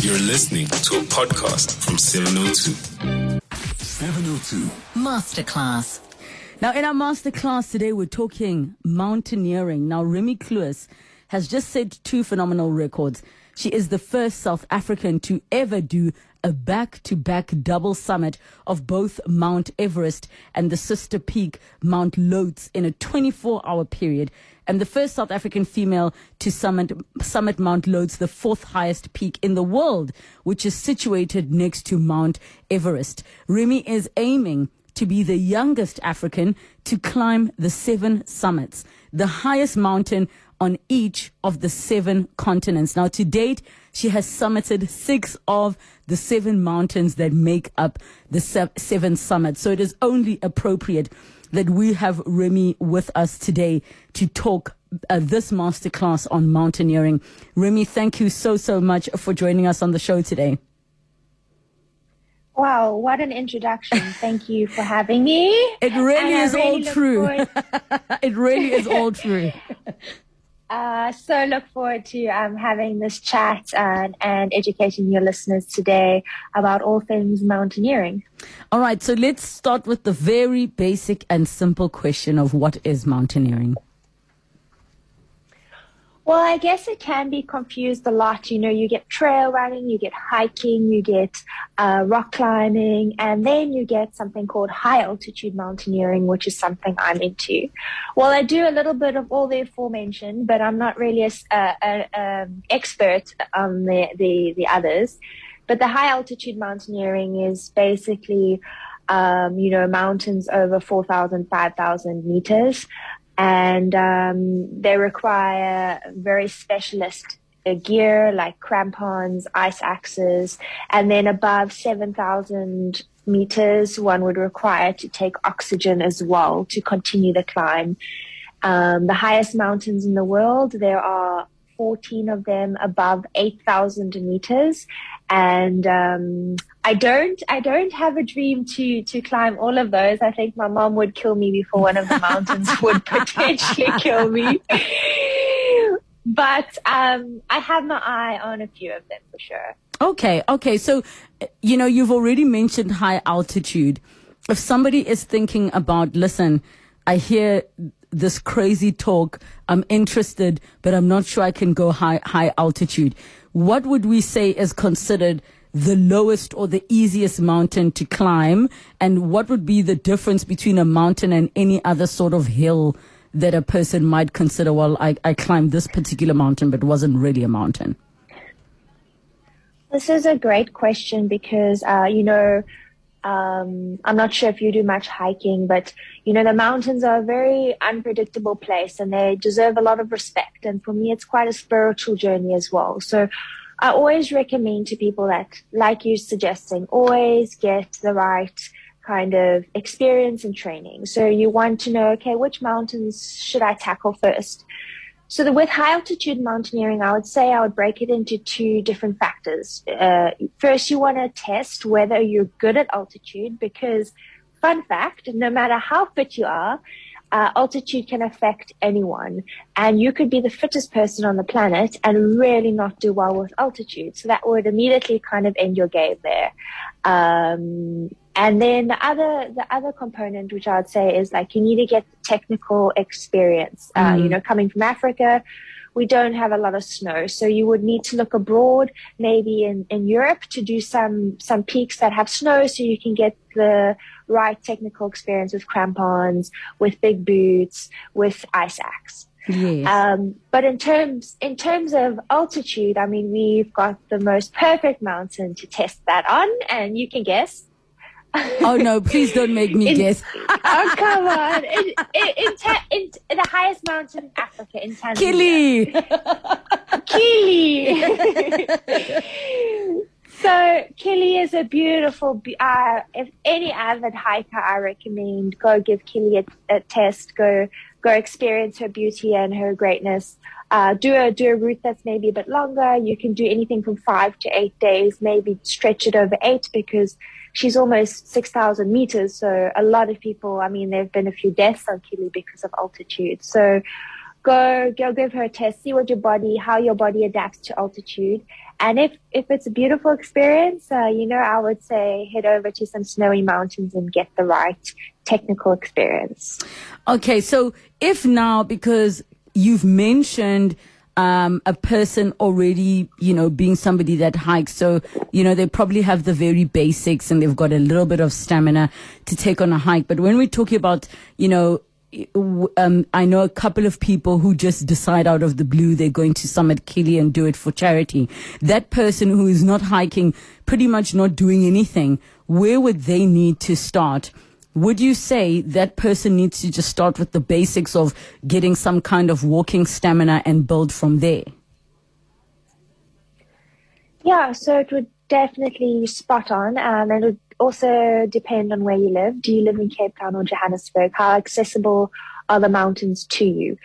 You're listening to a podcast from 702. 702. Masterclass. Now, in our masterclass today, we're talking mountaineering. Now, Remy Kloos has just set two phenomenal records. She is the first South African to ever do a back to back double summit of both Mount Everest and the sister peak Mount Lhotse in a 24 hour period. And the first South African female to summit, summit Mount Lhotse, the fourth highest peak in the world, which is situated next to Mount Everest. Remi is aiming to be the youngest African to climb the seven summits, the highest mountain on each of the seven continents. Now, to date, she has summited six of the seven mountains that make up the se- seven summits. So it is only appropriate that we have Remi with us today to talk uh, this masterclass on mountaineering. Remi, thank you so, so much for joining us on the show today. Wow, what an introduction. Thank you for having me. It really is really all true. it really is all true. Uh, so look forward to um, having this chat and, and educating your listeners today about all things mountaineering. All right, so let's start with the very basic and simple question of what is mountaineering? Well, I guess it can be confused a lot. You know, you get trail running, you get hiking, you get uh, rock climbing, and then you get something called high altitude mountaineering, which is something I'm into. Well, I do a little bit of all the aforementioned, but I'm not really an um, expert on the, the, the others. But the high altitude mountaineering is basically um, you know, mountains over 4,000, 5,000 meters and um, they require very specialist gear like crampons, ice axes, and then above 7,000 meters, one would require to take oxygen as well to continue the climb. Um, the highest mountains in the world, there are 14 of them above 8,000 meters. And um, I don't, I don't have a dream to to climb all of those. I think my mom would kill me before one of the mountains would potentially kill me. but um, I have my eye on a few of them for sure. Okay, okay. So, you know, you've already mentioned high altitude. If somebody is thinking about, listen, I hear this crazy talk. I'm interested, but I'm not sure I can go high, high altitude. What would we say is considered the lowest or the easiest mountain to climb? And what would be the difference between a mountain and any other sort of hill that a person might consider, well, I, I climbed this particular mountain, but it wasn't really a mountain? This is a great question because, uh, you know, um, I'm not sure if you do much hiking, but you know, the mountains are a very unpredictable place and they deserve a lot of respect. And for me, it's quite a spiritual journey as well. So I always recommend to people that, like you're suggesting, always get the right kind of experience and training. So you want to know, okay, which mountains should I tackle first? So the, with high altitude mountaineering, I would say I would break it into two different factors. Uh, first, you want to test whether you're good at altitude because, fun fact, no matter how fit you are, uh, altitude can affect anyone. And you could be the fittest person on the planet and really not do well with altitude. So that would immediately kind of end your game there. Um, and then the other, the other component, which I would say is like you need to get technical experience. Uh, you mm. know, coming from Africa, we don't have a lot of snow. So you would need to look abroad, maybe in, in Europe to do some, some peaks that have snow so you can get the right technical experience with crampons, with big boots, with ice axe. Yes. Um, but in terms in terms of altitude, I mean, we've got the most perfect mountain to test that on, and you can guess oh no, please don't make me in, guess. oh come on! In, in, in, the highest mountain in Africa, in Tanzania. Kili. Kili. so Kili is a beautiful. Uh, if any avid hiker, I recommend go give Kili a, a test. Go go experience her beauty and her greatness. Uh, do a do a route that's maybe a bit longer. You can do anything from five to eight days. Maybe stretch it over eight because she's almost 6,000 meters. So a lot of people, I mean, there have been a few deaths on Kili because of altitude. So go, go give her a test, see what your body, how your body adapts to altitude. and if, if it's a beautiful experience, uh, you know, I would say head over to some snowy mountains and get the right technical experience. Okay, so if now, because you've mentioned um, a person already, you know, being somebody that hikes. So, you know, they probably have the very basics and they've got a little bit of stamina to take on a hike. But when we're talking about, you know, um, I know a couple of people who just decide out of the blue they're going to Summit Kili and do it for charity. That person who is not hiking, pretty much not doing anything, where would they need to start? Would you say that person needs to just start with the basics of getting some kind of walking stamina and build from there? Yeah, so it would definitely spot on. Um, and it would also depend on where you live. Do you live in Cape Town or Johannesburg? How accessible are the mountains to you?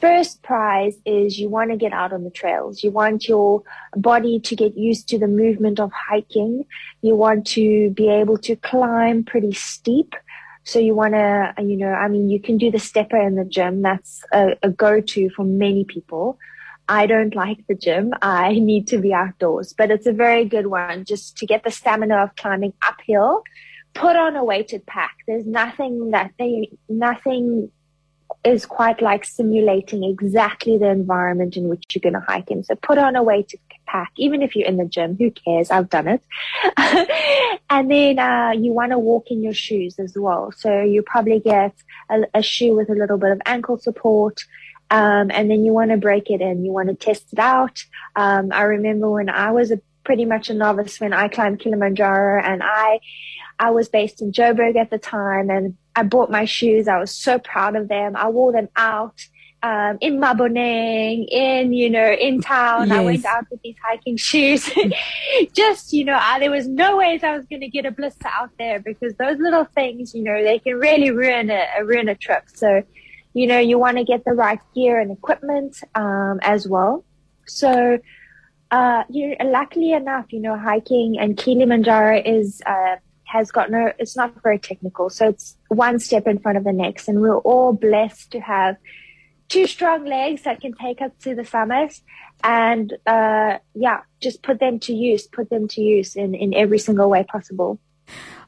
First prize is you want to get out on the trails. You want your body to get used to the movement of hiking. You want to be able to climb pretty steep. So you want to, you know, I mean, you can do the stepper in the gym. That's a, a go-to for many people. I don't like the gym. I need to be outdoors, but it's a very good one just to get the stamina of climbing uphill. Put on a weighted pack. There's nothing that they, nothing is quite like simulating exactly the environment in which you're going to hike in. So put on a weighted pack, even if you're in the gym, who cares? I've done it. and then, uh, you want to walk in your shoes as well. So you probably get a, a shoe with a little bit of ankle support. Um, and then you want to break it in. You want to test it out. Um, I remember when I was a pretty much a novice when I climbed Kilimanjaro and I, I was based in Joburg at the time and I bought my shoes. I was so proud of them. I wore them out. Um, in Maboneng, in, you know, in town. Yes. I went out with these hiking shoes. Just, you know, I, there was no ways I was going to get a blister out there because those little things, you know, they can really ruin a, ruin a trip. So, you know, you want to get the right gear and equipment um, as well. So, uh, you luckily enough, you know, hiking and Kilimanjaro is uh, has got no. It's not very technical, so it's one step in front of the next, and we're all blessed to have two strong legs that can take us to the summit. And uh, yeah, just put them to use. Put them to use in in every single way possible.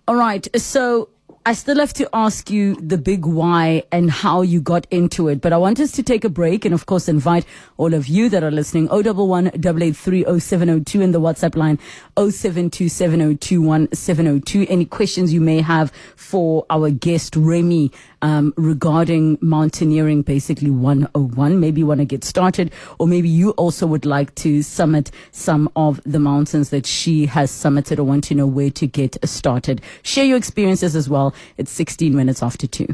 All right. So I still have to ask you the big why and how you got into it. But I want us to take a break and, of course, invite all of you that are listening 011 883 0702 in the WhatsApp line 0727021702. Any questions you may have for our guest, Remy, um, regarding mountaineering, basically 101. Maybe you want to get started, or maybe you also would like to summit some of the mountains that she has summited or want to know where to get started. Share your experiences as well. It's 16 minutes after 2.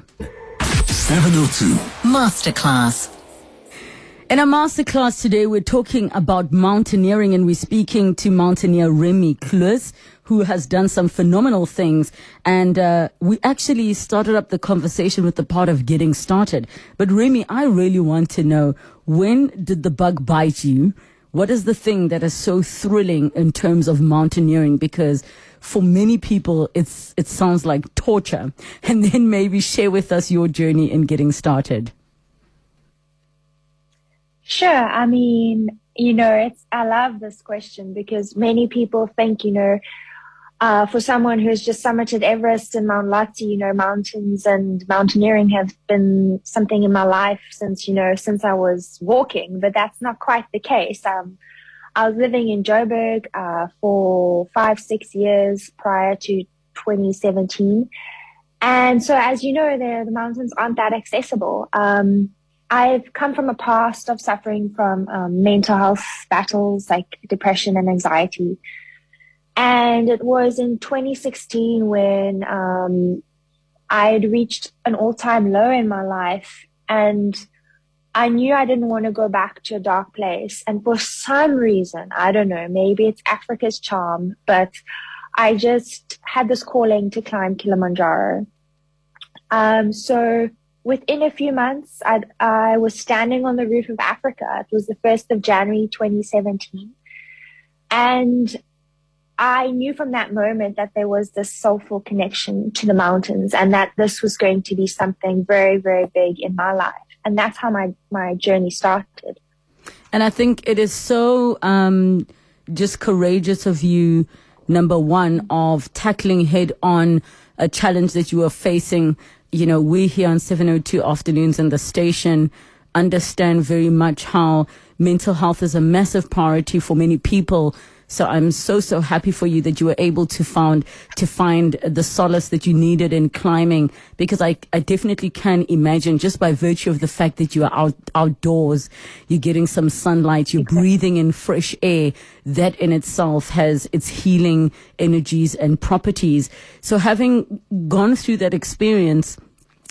702 Masterclass. In our masterclass today, we're talking about mountaineering and we're speaking to mountaineer Remy Kloos, who has done some phenomenal things. And uh, we actually started up the conversation with the part of getting started. But Remy, I really want to know when did the bug bite you? What is the thing that is so thrilling in terms of mountaineering? Because for many people, it's it sounds like torture. And then maybe share with us your journey in getting started. Sure. I mean, you know, it's, I love this question because many people think, you know, uh, for someone who's just summited Everest and Mount Lhotse, you know, mountains and mountaineering have been something in my life since, you know, since I was walking, but that's not quite the case. Um, I was living in Joburg, uh, for five, six years prior to 2017. And so, as you know, the, the mountains aren't that accessible. Um, I've come from a past of suffering from um, mental health battles like depression and anxiety. And it was in 2016 when um, I had reached an all time low in my life. And I knew I didn't want to go back to a dark place. And for some reason, I don't know, maybe it's Africa's charm, but I just had this calling to climb Kilimanjaro. Um, so within a few months, I'd, I was standing on the roof of Africa. It was the 1st of January 2017. And I knew from that moment that there was this soulful connection to the mountains and that this was going to be something very, very big in my life. And that's how my, my journey started. And I think it is so, um, just courageous of you, number one, of tackling head on a challenge that you were facing. You know, we here on 702 afternoons in the station understand very much how mental health is a massive priority for many people so I'm so, so happy for you that you were able to find, to find the solace that you needed in climbing because I, I definitely can imagine just by virtue of the fact that you are out, outdoors, you're getting some sunlight, you're exactly. breathing in fresh air. That in itself has its healing energies and properties. So having gone through that experience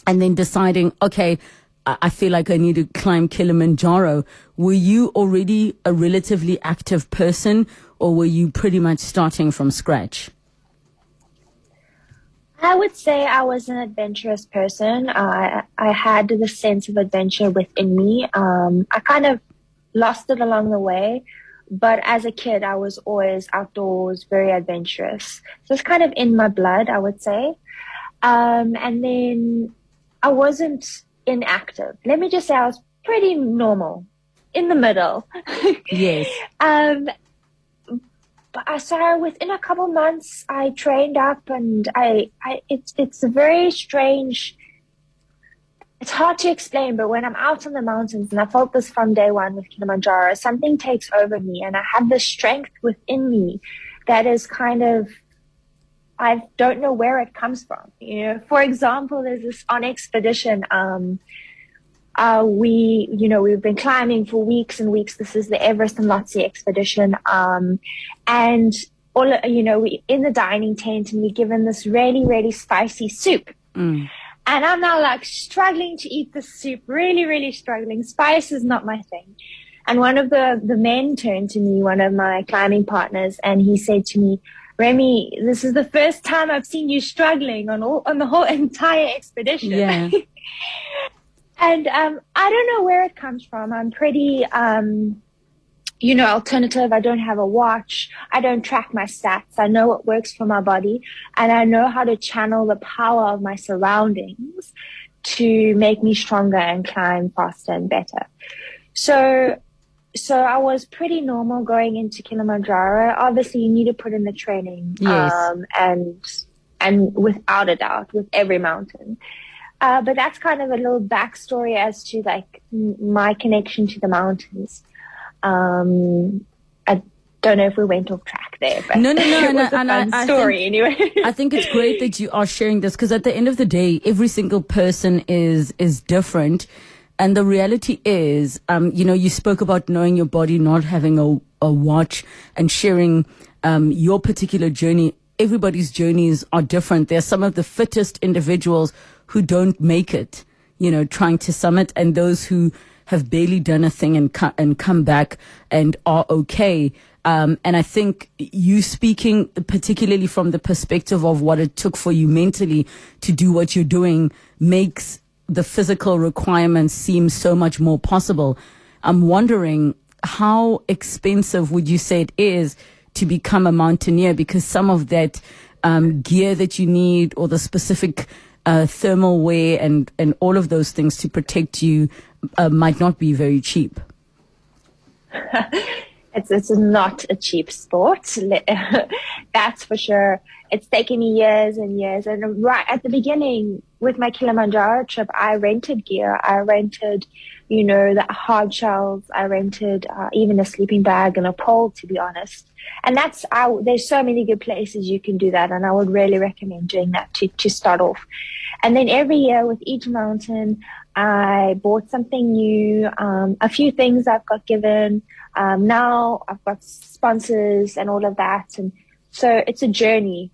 and then deciding, okay, I feel like I need to climb Kilimanjaro. Were you already a relatively active person or were you pretty much starting from scratch? I would say I was an adventurous person. I I had the sense of adventure within me. Um, I kind of lost it along the way, but as a kid, I was always outdoors, very adventurous. So it's kind of in my blood, I would say. Um, and then I wasn't inactive. Let me just say I was pretty normal, in the middle. Yes. um, but I so within a couple months, I trained up, and I, I, it's it's a very strange. It's hard to explain, but when I'm out in the mountains, and I felt this from day one with Kilimanjaro, something takes over me, and I have this strength within me that is kind of I don't know where it comes from. You know, for example, there's this on expedition. Um, uh, we, you know, we've been climbing for weeks and weeks. This is the Everest and Lhotse expedition. Um, and all, you know, we in the dining tent and we're given this really, really spicy soup. Mm. And I'm now like struggling to eat the soup, really, really struggling. Spice is not my thing. And one of the, the men turned to me, one of my climbing partners, and he said to me, Remy, this is the first time I've seen you struggling on all, on the whole entire expedition. Yeah. and um, I don't know where it comes from. I'm pretty, um, you know, alternative. I don't have a watch. I don't track my stats. I know what works for my body, and I know how to channel the power of my surroundings to make me stronger and climb faster and better. So so I was pretty normal going into Kilimanjaro. Obviously, you need to put in the training, yes. um, and and without a doubt, with every mountain. Uh, but that's kind of a little backstory as to like my connection to the mountains. Um, I don't know if we went off track there, but no, no, no, no, and I, story think, anyway. I think it's great that you are sharing this because at the end of the day, every single person is is different and the reality is, um, you know, you spoke about knowing your body, not having a, a watch and sharing um, your particular journey. Everybody's journeys are different. There are some of the fittest individuals who don't make it, you know, trying to summit and those who have barely done a thing and, and come back and are okay. Um, and I think you speaking particularly from the perspective of what it took for you mentally to do what you're doing makes the physical requirements seem so much more possible. I'm wondering how expensive would you say it is to become a mountaineer? Because some of that um, gear that you need or the specific uh, thermal wear and, and all of those things to protect you uh, might not be very cheap. it's, it's not a cheap sport. That's for sure. It's taken me years and years. And right at the beginning, with my Kilimanjaro trip, I rented gear. I rented, you know, the hard shells. I rented uh, even a sleeping bag and a pole, to be honest. And that's, I, there's so many good places you can do that. And I would really recommend doing that to, to start off. And then every year with each mountain, I bought something new, um, a few things I've got given. Um, now I've got sponsors and all of that. And so it's a journey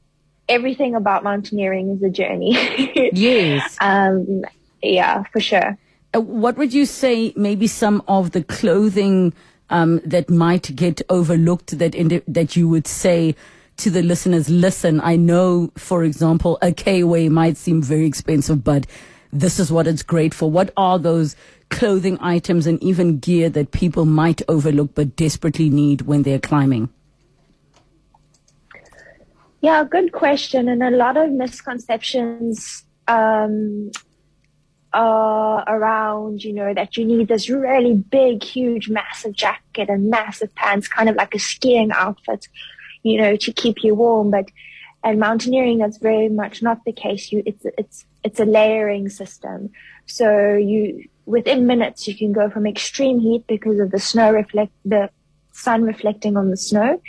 everything about mountaineering is a journey. yes. Um, yeah, for sure. Uh, what would you say maybe some of the clothing um, that might get overlooked that the, that you would say to the listeners, listen, I know, for example, a K-Way might seem very expensive, but this is what it's great for. What are those clothing items and even gear that people might overlook but desperately need when they're climbing? Yeah, good question. And a lot of misconceptions um, are around, you know, that you need this really big, huge, massive jacket and massive pants, kind of like a skiing outfit, you know, to keep you warm. But and mountaineering, that's very much not the case. You, it's it's it's a layering system. So you within minutes you can go from extreme heat because of the snow reflect the sun reflecting on the snow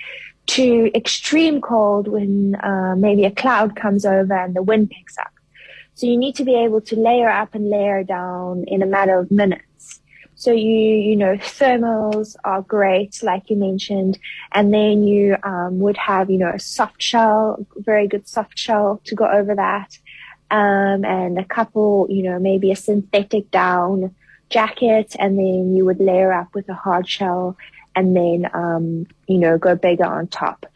to extreme cold when uh, maybe a cloud comes over and the wind picks up. So you need to be able to layer up and layer down in a matter of minutes. So you, you know, thermals are great, like you mentioned, and then you um, would have, you know, a soft shell, very good soft shell to go over that, um, and a couple, you know, maybe a synthetic down jacket, and then you would layer up with a hard shell, and then, um, you know, go bigger on top.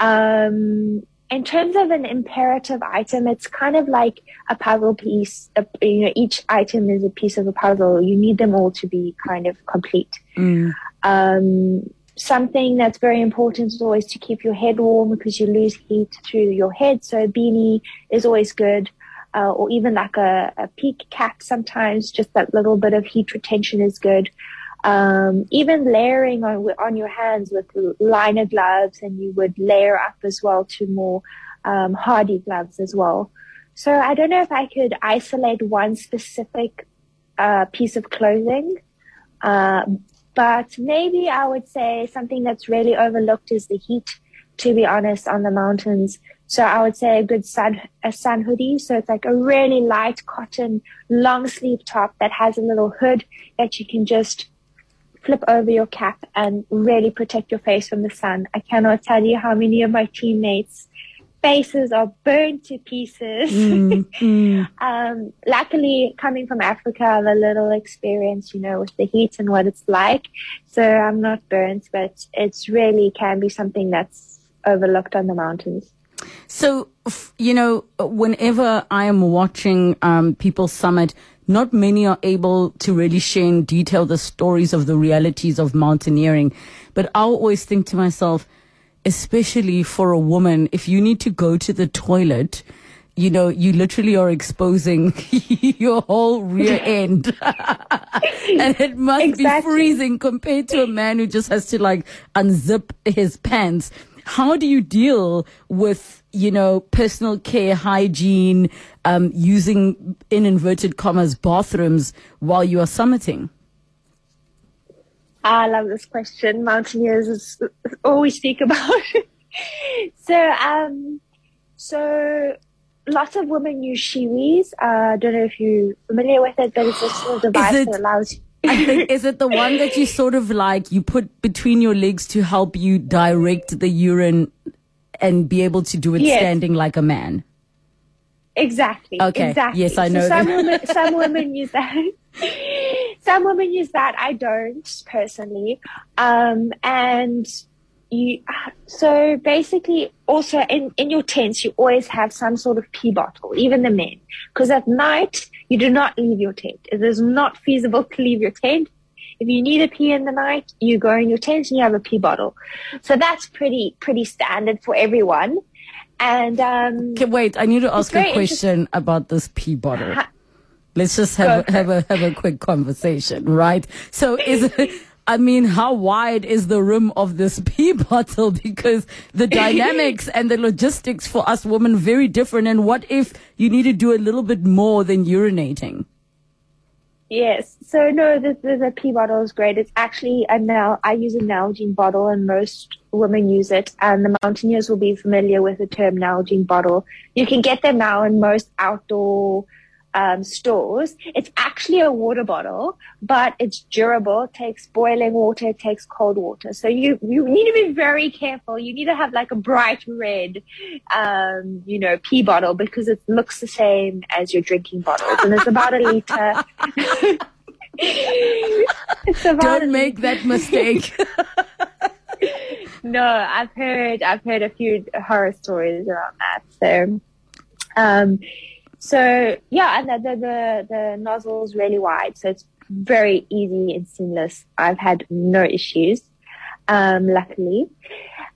Um, in terms of an imperative item, it's kind of like a puzzle piece. you know, each item is a piece of a puzzle. You need them all to be kind of complete. Mm. Um, something that's very important is always to keep your head warm because you lose heat through your head. So a beanie is always good. Uh, or even like a, a peak cap sometimes, just that little bit of heat retention is good. Um, even layering on, on your hands with liner gloves and you would layer up as well to more um, hardy gloves as well. So I don't know if I could isolate one specific uh, piece of clothing, uh, but maybe I would say something that's really overlooked is the heat. To be honest, on the mountains, so I would say a good sun a sun hoodie. So it's like a really light cotton long sleeve top that has a little hood that you can just flip over your cap and really protect your face from the sun. I cannot tell you how many of my teammates faces are burned to pieces. Mm, mm. um, luckily, coming from Africa, I have a little experience, you know, with the heat and what it's like. So I'm not burnt, but it's really can be something that's overlooked on the mountains. So, you know, whenever I am watching um, People Summit, not many are able to really share in detail the stories of the realities of mountaineering. But I always think to myself, especially for a woman, if you need to go to the toilet, you know, you literally are exposing your whole rear end. and it must exactly. be freezing compared to a man who just has to like unzip his pants. How do you deal with, you know, personal care, hygiene, um, using in inverted commas bathrooms while you are summiting? I love this question. Mountaineers always speak about. so, um, so lots of women use Shewees. Uh, I don't know if you're familiar with it, but it's a little device it, that allows you. I think, is it the one that you sort of like you put between your legs to help you direct the urine and be able to do it yes. standing like a man? Exactly. Okay. Exactly. Yes, I know. So some women, some women use that. some women use that. I don't personally. Um, and you, so basically also in, in your tents, you always have some sort of pee bottle, even the men, because at night you do not leave your tent. It is not feasible to leave your tent. If you need a pee in the night, you go in your tent and you have a pee bottle. So that's pretty, pretty standard for everyone. And um, okay, wait, I need to ask a question about this pee bottle. Let's just have a, have a have a quick conversation, right? So is it, I mean, how wide is the rim of this pee bottle? Because the dynamics and the logistics for us women very different. And what if you need to do a little bit more than urinating? Yes. So no, the, the, pee bottle is great. It's actually a now I use a Nalgene bottle and most women use it and the mountaineers will be familiar with the term Nalgene bottle. You can get them now in most outdoor um, stores. It's actually a water bottle, but it's durable. It takes boiling water. It takes cold water. So you, you need to be very careful. You need to have like a bright red, um, you know, pee bottle because it looks the same as your drinking bottles and it's about a liter. Don't make that mistake. no, I've heard, I've heard a few horror stories around that. So, um, so yeah, and the, the, the, the nozzle is really wide. So it's very easy and seamless. I've had no issues, um, luckily.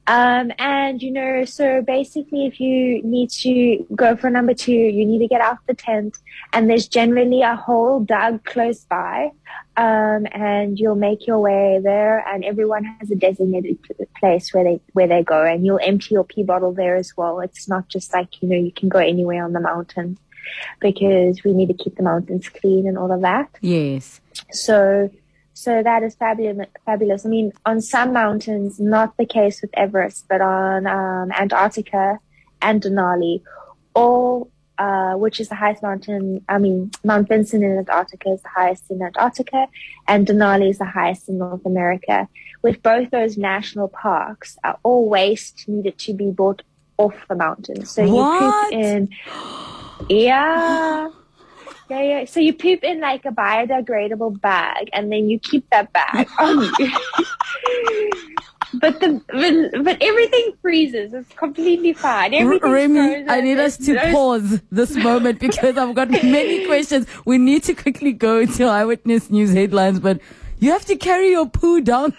Um, and you know, so basically, if you need to go for number two, you need to get out the tent, and there's generally a hole dug close by, um, and you'll make your way there, and everyone has a designated place where they where they go, and you'll empty your pee bottle there as well. It's not just like you know you can go anywhere on the mountain, because we need to keep the mountains clean and all of that. Yes. So so that is fabulous. Fabulous. I mean, on some mountains, not the case with Everest, but on um, Antarctica and Denali, all uh, which is the highest mountain. I mean, Mount Vinson in Antarctica is the highest in Antarctica, and Denali is the highest in North America. With both those national parks, uh, all waste needed to be brought off the mountain. So What? you poop in. Yeah. Yeah, yeah. So you poop in like a biodegradable bag, and then you keep that bag on you. but the but, but everything freezes. It's completely fine. Remy. I need us to no- pause this moment because I've got many questions. We need to quickly go to eyewitness news headlines, but you have to carry your poo down.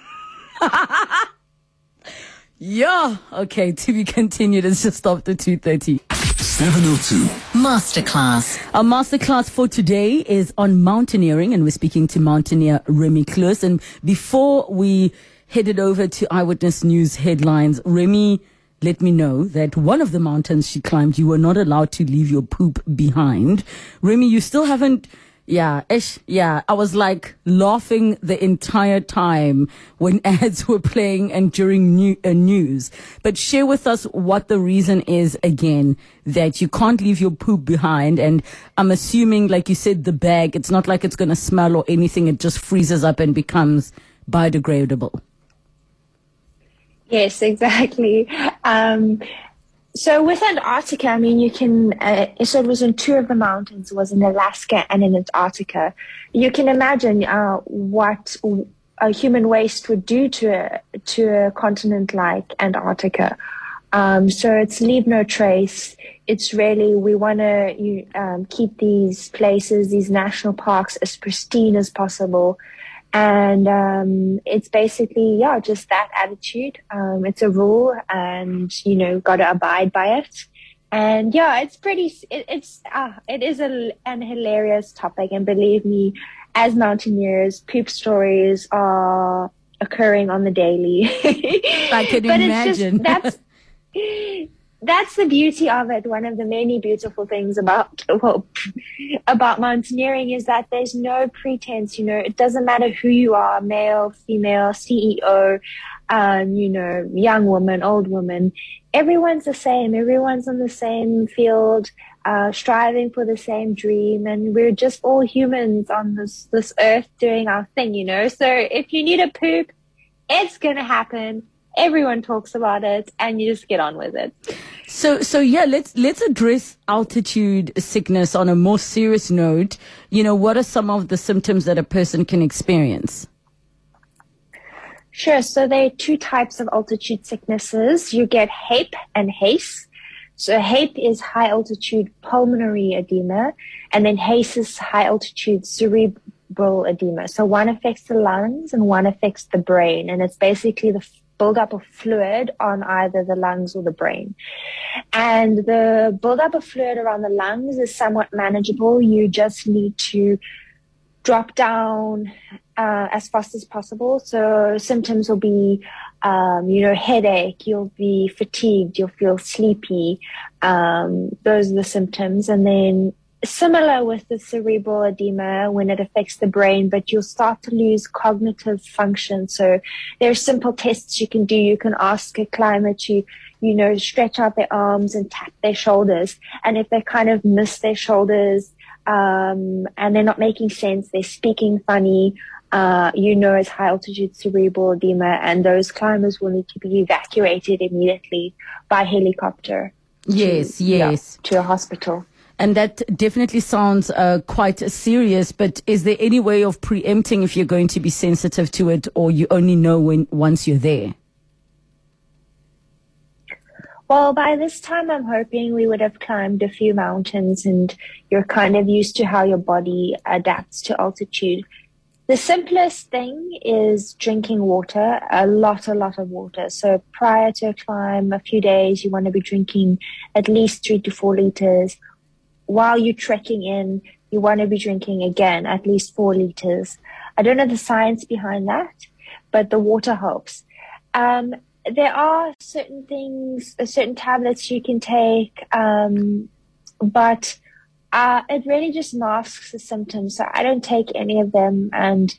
yeah. Okay. To be continued. It's just after two thirty. 702. Masterclass. Our masterclass for today is on mountaineering, and we're speaking to mountaineer Remy Kloos. And before we headed over to Eyewitness News headlines, Remy let me know that one of the mountains she climbed, you were not allowed to leave your poop behind. Remy, you still haven't. Yeah, ish, yeah. I was like laughing the entire time when ads were playing and during new, uh, news. But share with us what the reason is again that you can't leave your poop behind. And I'm assuming, like you said, the bag, it's not like it's going to smell or anything. It just freezes up and becomes biodegradable. Yes, exactly. Um, so with Antarctica, I mean, you can. Uh, so it was in two of the mountains. It was in Alaska and in Antarctica. You can imagine uh, what a human waste would do to a, to a continent like Antarctica. Um, so it's leave no trace. It's really we want to um, keep these places, these national parks, as pristine as possible. And um, it's basically, yeah, just that attitude. Um, it's a rule, and you know, got to abide by it. And yeah, it's pretty. It, it's uh, it is a, an hilarious topic, and believe me, as mountaineers, poop stories are occurring on the daily. I can but imagine. It's just, that's that's the beauty of it. One of the many beautiful things about well, about mountaineering is that there's no pretense. You know, it doesn't matter who you are, male, female, CEO, um, you know, young woman, old woman. Everyone's the same. Everyone's on the same field, uh, striving for the same dream, and we're just all humans on this this earth doing our thing. You know, so if you need a poop, it's gonna happen everyone talks about it and you just get on with it. So, so yeah, let's let's address altitude sickness on a more serious note. You know, what are some of the symptoms that a person can experience? sure. So there are two types of altitude sicknesses. You get HAPE and HACE. So HAPE is high altitude pulmonary edema and then HACE is high altitude cerebral edema. So one affects the lungs and one affects the brain and it's basically the buildup of fluid on either the lungs or the brain. And the buildup of fluid around the lungs is somewhat manageable. You just need to drop down uh, as fast as possible. So symptoms will be, um, you know, headache. You'll be fatigued. You'll feel sleepy. Um, those are the symptoms. And then similar with the cerebral edema when it affects the brain, but you'll start to lose cognitive function. So there are simple tests you can do. You can ask a climber to, you know, stretch out their arms and tap their shoulders. And if they kind of miss their shoulders, um, and they're not making sense, they're speaking funny, uh, you know, it's high altitude cerebral edema, and those climbers will need to be evacuated immediately by helicopter. Yes, yeah, yes. to a hospital. And that definitely sounds uh, quite serious. But is there any way of preempting if you're going to be sensitive to it, or you only know when once you're there? Well, by this time, I'm hoping we would have climbed a few mountains and you're kind of used to how your body adapts to altitude. The simplest thing is drinking water, a lot, a lot of water. So prior to a climb, a few days, you want to be drinking at least three to four liters. While you're trekking in, you want to be drinking again at least four liters. I don't know the science behind that, but the water helps. Um, there are certain things, uh, certain tablets you can take, um, but uh, it really just masks the symptoms. So I don't take any of them, and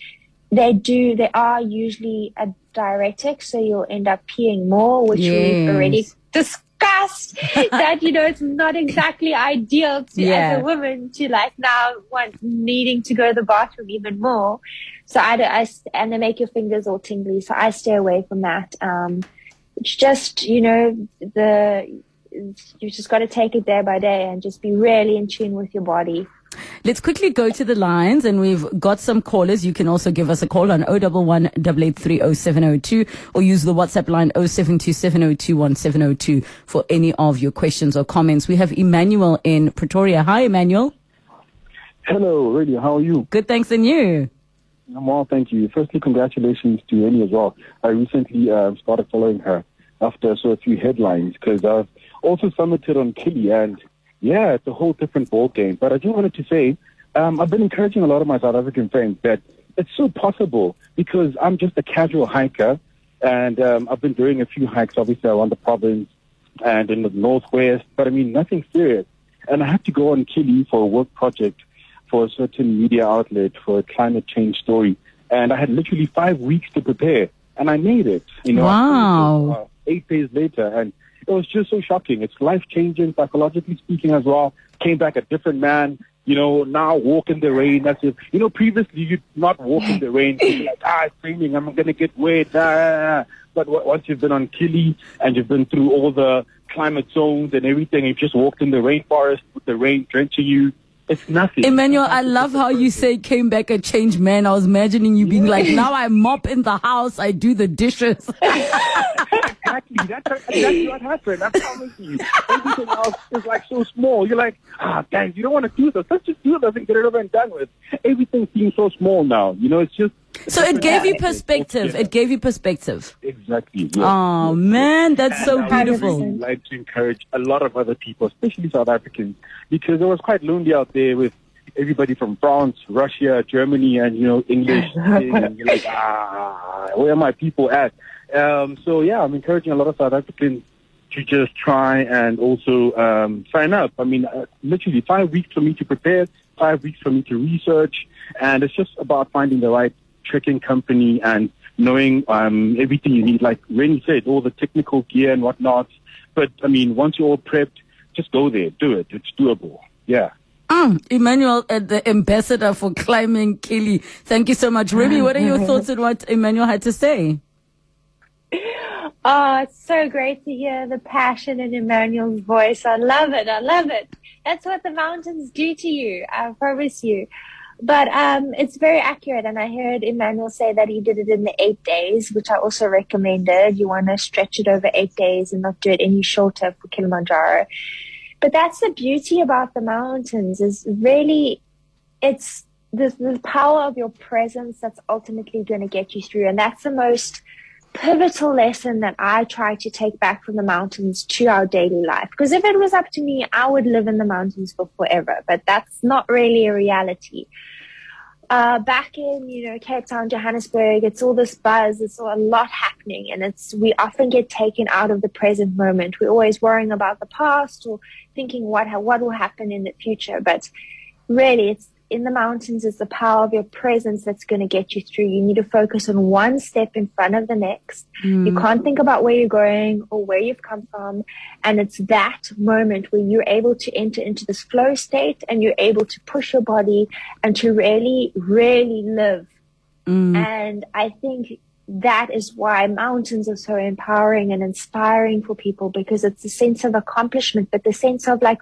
they do. They are usually a diuretic, so you'll end up peeing more, which Yes. we've already discussed. That you know it's not exactly ideal to Yeah. as a woman to like now want needing to go to the bathroom even more. So I, I and they make your fingers all tingly. So I stay away from that. Um, it's just you know the you just got to take it day by day and just be really in tune with your body. Let's quickly go to the lines, and we've got some callers. You can also give us a call on 011 883 0702 or use the WhatsApp line 072 702 1702 for any of your questions or comments. We have Emmanuel in Pretoria. Hi, Emmanuel. Hello, Radio. How are you? Good, thanks, and you? I'm well, thank you. Firstly, congratulations to Annie as well. I recently uh, started following her after I saw a few headlines because I've also summited on Kili, and yeah, it's a whole different ball game. But I just wanted to say, um, I've been encouraging a lot of my South African friends that it's so possible because I'm just a casual hiker, and um, I've been doing a few hikes, obviously around the province and in the northwest, but I mean nothing serious. And I had to go on Kili for a work project for a certain media outlet for a climate change story. And I had literally five weeks to prepare, and I made it. You know, Wow. it, uh, eight days later, and it was just so shocking. It's life changing, psychologically speaking, as well. Came back a different man. You know, now walk in the rain. That's it. You know, previously you'd not walk in the rain. Like, ah, it's raining. I'm gonna get wet. Ah. But w- once you've been on Kili and you've been through all the climate zones and everything, you've just walked in the rainforest with the rain drenching you. It's nothing. Emmanuel, I love how you say came back a changed man. I was imagining you being like, now I mop in the house, I do the dishes. exactly. That's, that's what happened. I promise you. Everything else is like so small. You're like, ah, dang, you don't want to do this. Let's just do this and get it over and done with. Everything seems so small now. You know, it's just. So it gave you perspective. It gave you perspective. Exactly. Yeah. Oh man, that's so And I would really like to encourage a lot of other people, especially South Africans, because it was quite lonely out there with everybody from France, Russia, Germany, and you know English. and you're like, ah, where are my people at? Um, so yeah, I'm encouraging a lot of South Africans to just try and also um, sign up. I mean, uh, literally five weeks for me to prepare, five weeks for me to research, and it's just about finding the right trekking company and knowing um, everything you need. Like Remy said, all the technical gear and whatnot. But I mean, once you're all prepped, just go there, do it. It's doable. Yeah. Mm, Emmanuel, uh, the ambassador for climbing Kili. Thank you so much. Remy, what are your thoughts on what Emmanuel had to say? Oh, it's so great to hear the passion in Emmanuel's voice. I love it. I love it. That's what the mountains do to you. I promise you. But um, it's very accurate. And I heard Emmanuel say that he did it in the eight days, which I also recommended. You want to stretch it over eight days and not do it any shorter for Kilimanjaro. But that's the beauty about the mountains is really it's the, the power of your presence that's ultimately going to get you through. And that's the most pivotal lesson that I try to take back from the mountains to our daily life. Because if it was up to me, I would live in the mountains for forever, but that's not really a reality. Uh, back in, you know, Cape Town, Johannesburg, it's all this buzz, it's all a lot happening, and it's, we often get taken out of the present moment. We're always worrying about the past or thinking what, what will happen in the future, but really it's in the mountains is the power of your presence that's going to get you through. You need to focus on one step in front of the next. You mm. can't think about where you're going or where you've come from. And it's that moment where you're able to enter into this flow state and you're able to push your body and to really, really live. Mm. And I think that is why mountains are so empowering and inspiring for people because it's a sense of accomplishment, but the sense of like,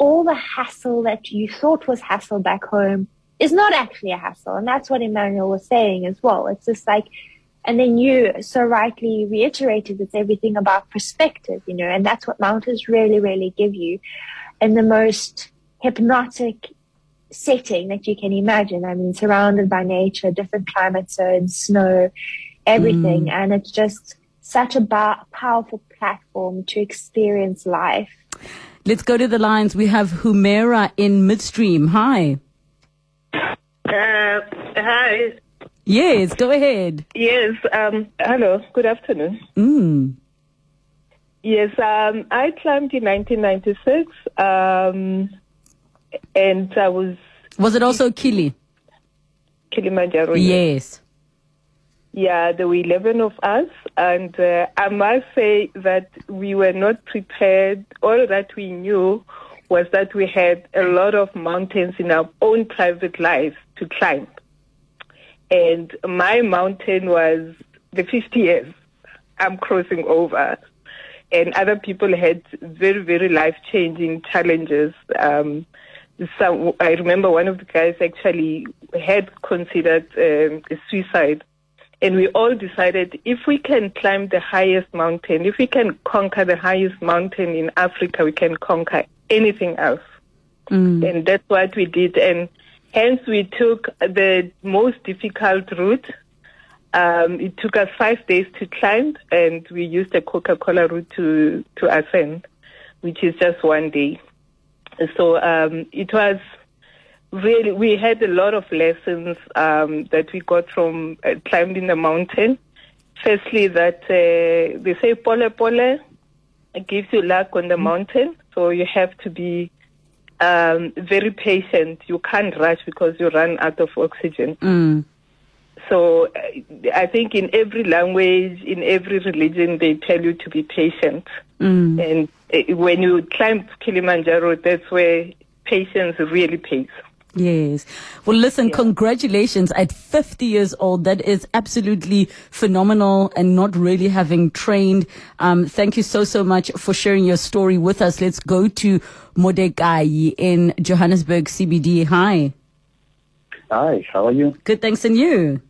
all the hassle that you thought was hassle back home is not actually a hassle. And that's what Emmanuel was saying as well. It's just like, and then you so rightly reiterated it's everything about perspective, you know, and that's what mountains really, really give you. And the most hypnotic setting that you can imagine. I mean, surrounded by nature, different climate zones, snow, everything. Mm. And it's just such a powerful platform to experience life. Let's go to the lines. We have Humera in midstream. Hi. Uh, hi. Yes, go ahead. Yes. Um, hello. Good afternoon. Mm. Yes. Um, I climbed in 1996, um, and I was Was it also Kili? Kilimanjaro. Yes. Yeah, there were 11 of us, and uh, I must say that we were not prepared. All that we knew was that we had a lot of mountains in our own private lives to climb. And my mountain was the 50 years I'm crossing over. And other people had very, very life changing challenges. Um, some, I remember one of the guys actually had considered um, suicide and we all decided if we can climb the highest mountain, if we can conquer the highest mountain in Africa, we can conquer anything else. And that's what we did. And hence we took the most difficult route. Um, it took us five days to climb, and we used the Coca-Cola route to, to ascend, which is just one day. So um, it was really we had a lot of lessons um, that we got from uh, climbing the mountain. Firstly, that uh, they say pole pole gives you luck on the mountain, so you have to be um, very patient. You can't rush because you run out of oxygen. Mm. So uh, I think in every language, in every religion, they tell you to be patient. And uh, when you climb Kilimanjaro, that's where patience really pays. Yes. Well, listen, congratulations at 50 years old. That is absolutely phenomenal and not really having trained. Um, thank you so, so much for sharing your story with us. Let's go to Modekai in Johannesburg CBD. Hi. Hi, how are you? Good. Thanks. And you?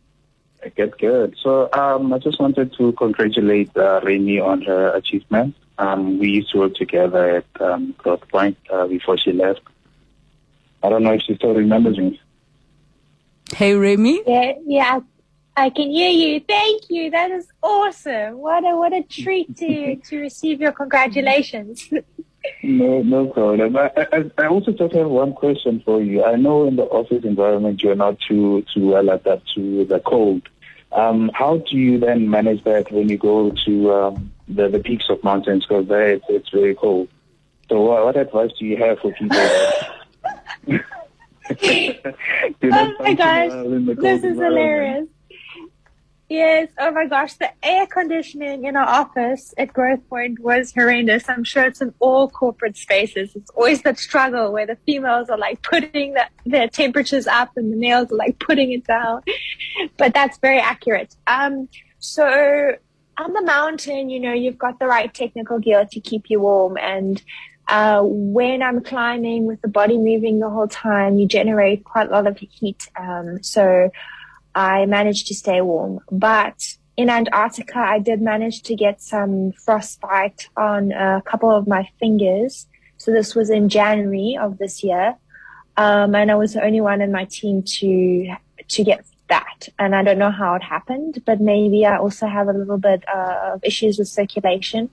Good, good. So um, I just wanted to congratulate uh, Remy on her achievement. Um, we used to work together at um, Growthpoint uh, before she left. I don't know if she still remembers me. Hey, Remy. Yeah, yeah. I can hear you. Thank you. That is awesome. What a what a treat to to receive your congratulations. No, no problem. I, I, I also just have one question for you. I know in the office environment you're not too too well adapted to the cold. Um, how do you then manage that when you go to um, the the peaks of mountains? Because there it's, it's very cold. So what, what advice do you have for people? oh my gosh, well this is hilarious. Yes, oh my gosh, the air conditioning in our office at Growthpoint was horrendous. I'm sure it's in all corporate spaces. It's always that struggle where the females are like putting the, their temperatures up and the males are like putting it down. But that's very accurate. Um, so on the mountain, you know, you've got the right technical gear to keep you warm and uh, when I'm climbing with the body moving the whole time, you generate quite a lot of heat. Um, so I managed to stay warm. But in Antarctica, I did manage to get some frostbite on a couple of my fingers. So this was in January of this year. Um, and I was the only one in my team to, to get that. And I don't know how it happened, but maybe I also have a little bit uh, of issues with circulation.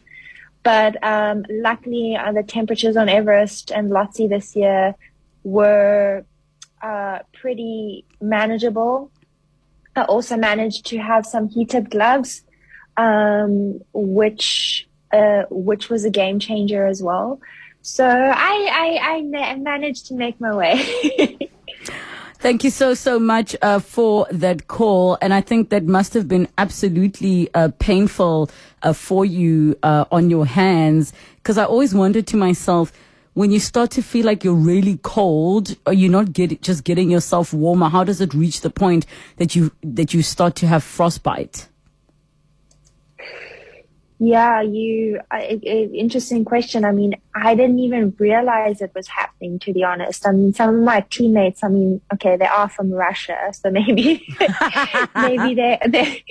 But um, luckily, uh, the temperatures on Everest and Lhotse this year were uh, pretty manageable. I also managed to have some heated gloves, um, which uh, which was a game changer as well. So I I, I managed to make my way. Thank you so, so much uh, for that call. And I think that must have been absolutely uh, painful uh, for you uh, on your hands. Because I always wondered to myself, when you start to feel like you're really cold, are you not get, just getting yourself warmer? How does it reach the point that you that you start to have frostbite? Yeah, you. I, I, interesting question. I mean, I didn't even realize it was happening, to be honest. I mean, some of my teammates, I mean, okay, they are from Russia, so maybe, maybe they, they,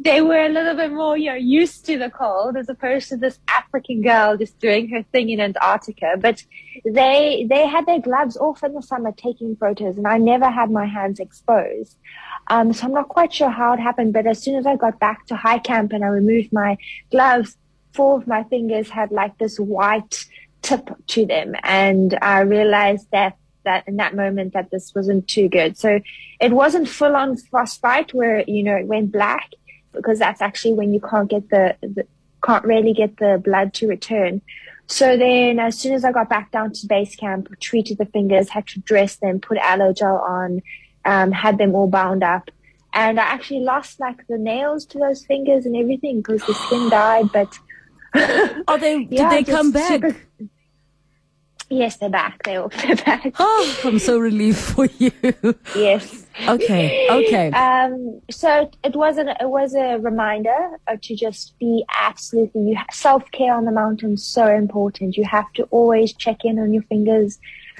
they were a little bit more, you know, used to the cold as opposed to this African girl just doing her thing in Antarctica. But they, they had their gloves off in the summer taking photos and I never had my hands exposed. Um, so I'm not quite sure how it happened, but as soon as I got back to high camp and I removed my gloves, four of my fingers had like this white tip to them. And I realized that, that in that moment that this wasn't too good. So it wasn't full on frostbite where, you know, it went black because that's actually when you can't get the, the can't really get the blood to return. So then as soon as I got back down to base camp, treated the fingers, had to dress them, put aloe gel on, um, had them all bound up. And I actually lost like the nails to those fingers and everything because the skin died. But oh, they Yeah, did they come back? super- yes, they're back. They're all they're back. Oh, I'm so relieved for you. yes. Okay, okay. Um, so it was an, it was a reminder uh, to just be absolutely you self care on the mountain so important. You have to always check in on your fingers,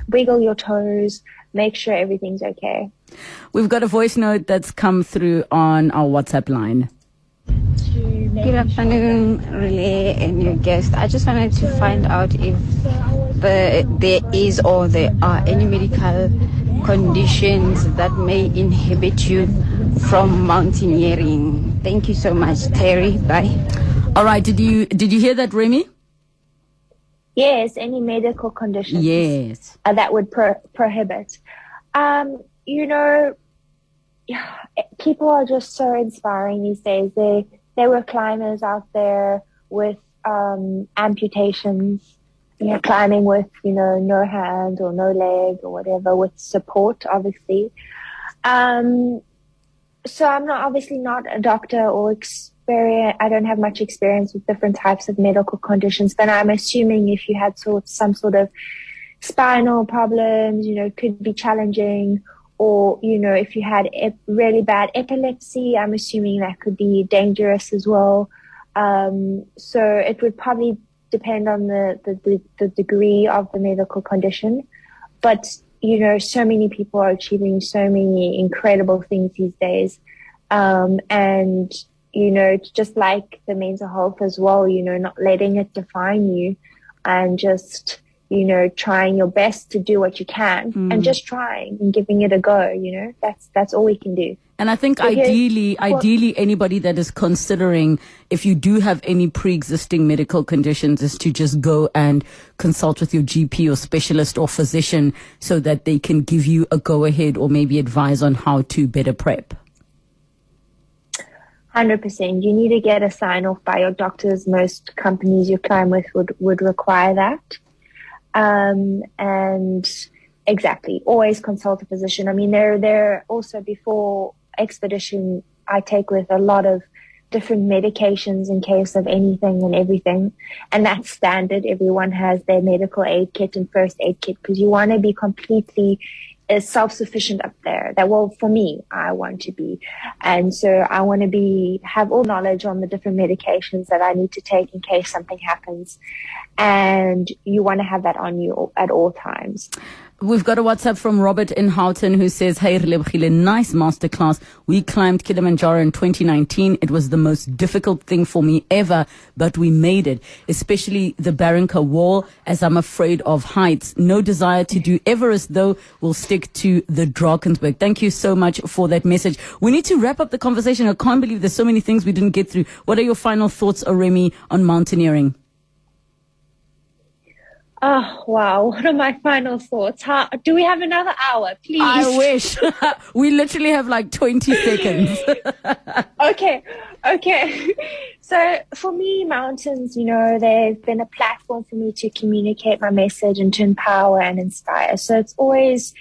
wiggle your toes, make sure everything's okay. We've got a voice note that's come through on our WhatsApp line. Good afternoon, Relay and your guest. I just wanted to find out if the, there is or there are any medical conditions that may inhibit you from mountaineering. Thank you so much, Terry. Bye. All right, did you did you hear that, Remy? Yes, any medical conditions. Yes. uh, that would pro- prohibit. Um, you know, people are just so inspiring these days. They there were climbers out there with um, amputations, you know, climbing with you know no hand or no leg or whatever with support, obviously. Um, so I'm not obviously not a doctor or experience. I don't have much experience with different types of medical conditions, but I'm assuming if you had sort some sort of spinal problems, you know, could be challenging. Or, you know, if you had ep- really bad epilepsy, I'm assuming that could be dangerous as well. Um, so it would probably depend on the, the, the, the degree of the medical condition. But, you know, so many people are achieving so many incredible things these days. Um, and, you know, just like the mental health as well, you know, not letting it define you and just, you know, trying your best to do what you can and mm. just trying and giving it a go, you know, that's, that's all we can do. And I think ideally, Well- ideally, anybody that is considering if you do have any pre-existing medical conditions, is to just go and consult with your GP or specialist or physician so that they can give you a go-ahead or maybe advise on how to better prep. Hundred percent. You need to get a sign off by your doctors. Most companies you climb with would, would require that. Um, and exactly, always consult a physician. I mean, there, there also before expedition, I take with a lot of different medications in case of anything and everything. And that's standard. Everyone has their medical aid kit and first aid kit because you want to be completely uh, self-sufficient up there. That well, for me, I want to be, and so I want to be have all knowledge on the different medications that I need to take in case something happens, and you want to have that on you at all times. We've got a WhatsApp from Robert in Houghton who says, Hey, Relebogile, nice masterclass. We climbed Kilimanjaro in 2019. It was the most difficult thing for me ever, but we made it, especially the Barranco Wall, as I'm afraid of heights. No desire to do Everest, though. We'll stick to the Drakensberg. Thank you so much for that message. We need to wrap up the conversation. I can't believe there's so many things we didn't get through. What are your final thoughts, Remy, on mountaineering? Oh wow! What are my final thoughts? How, do we have another hour, please? I wish. we literally have like 20 seconds. okay, okay. So for me, mountains, you know, they've been a platform for me to communicate my message and to empower and inspire. So it's always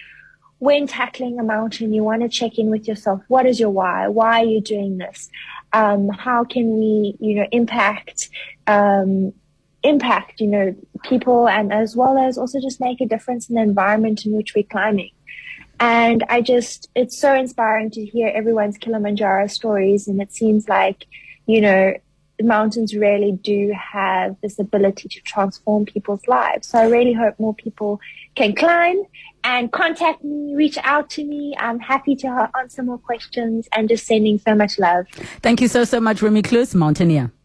when tackling a mountain, you want to check in with yourself. What is your why? Why are you doing this? Um, how can we, you know, impact, um, impact, you know, people and as well as also just make a difference in the environment in which we're climbing. And I just, it's so inspiring to hear everyone's Kilimanjaro stories. And it seems like, you know, mountains really do have this ability to transform people's lives. So I really hope more people can climb and contact me, reach out to me. I'm happy to answer more questions and just sending so much love. Thank you so, so much, Remy Kloos, Mountaineer.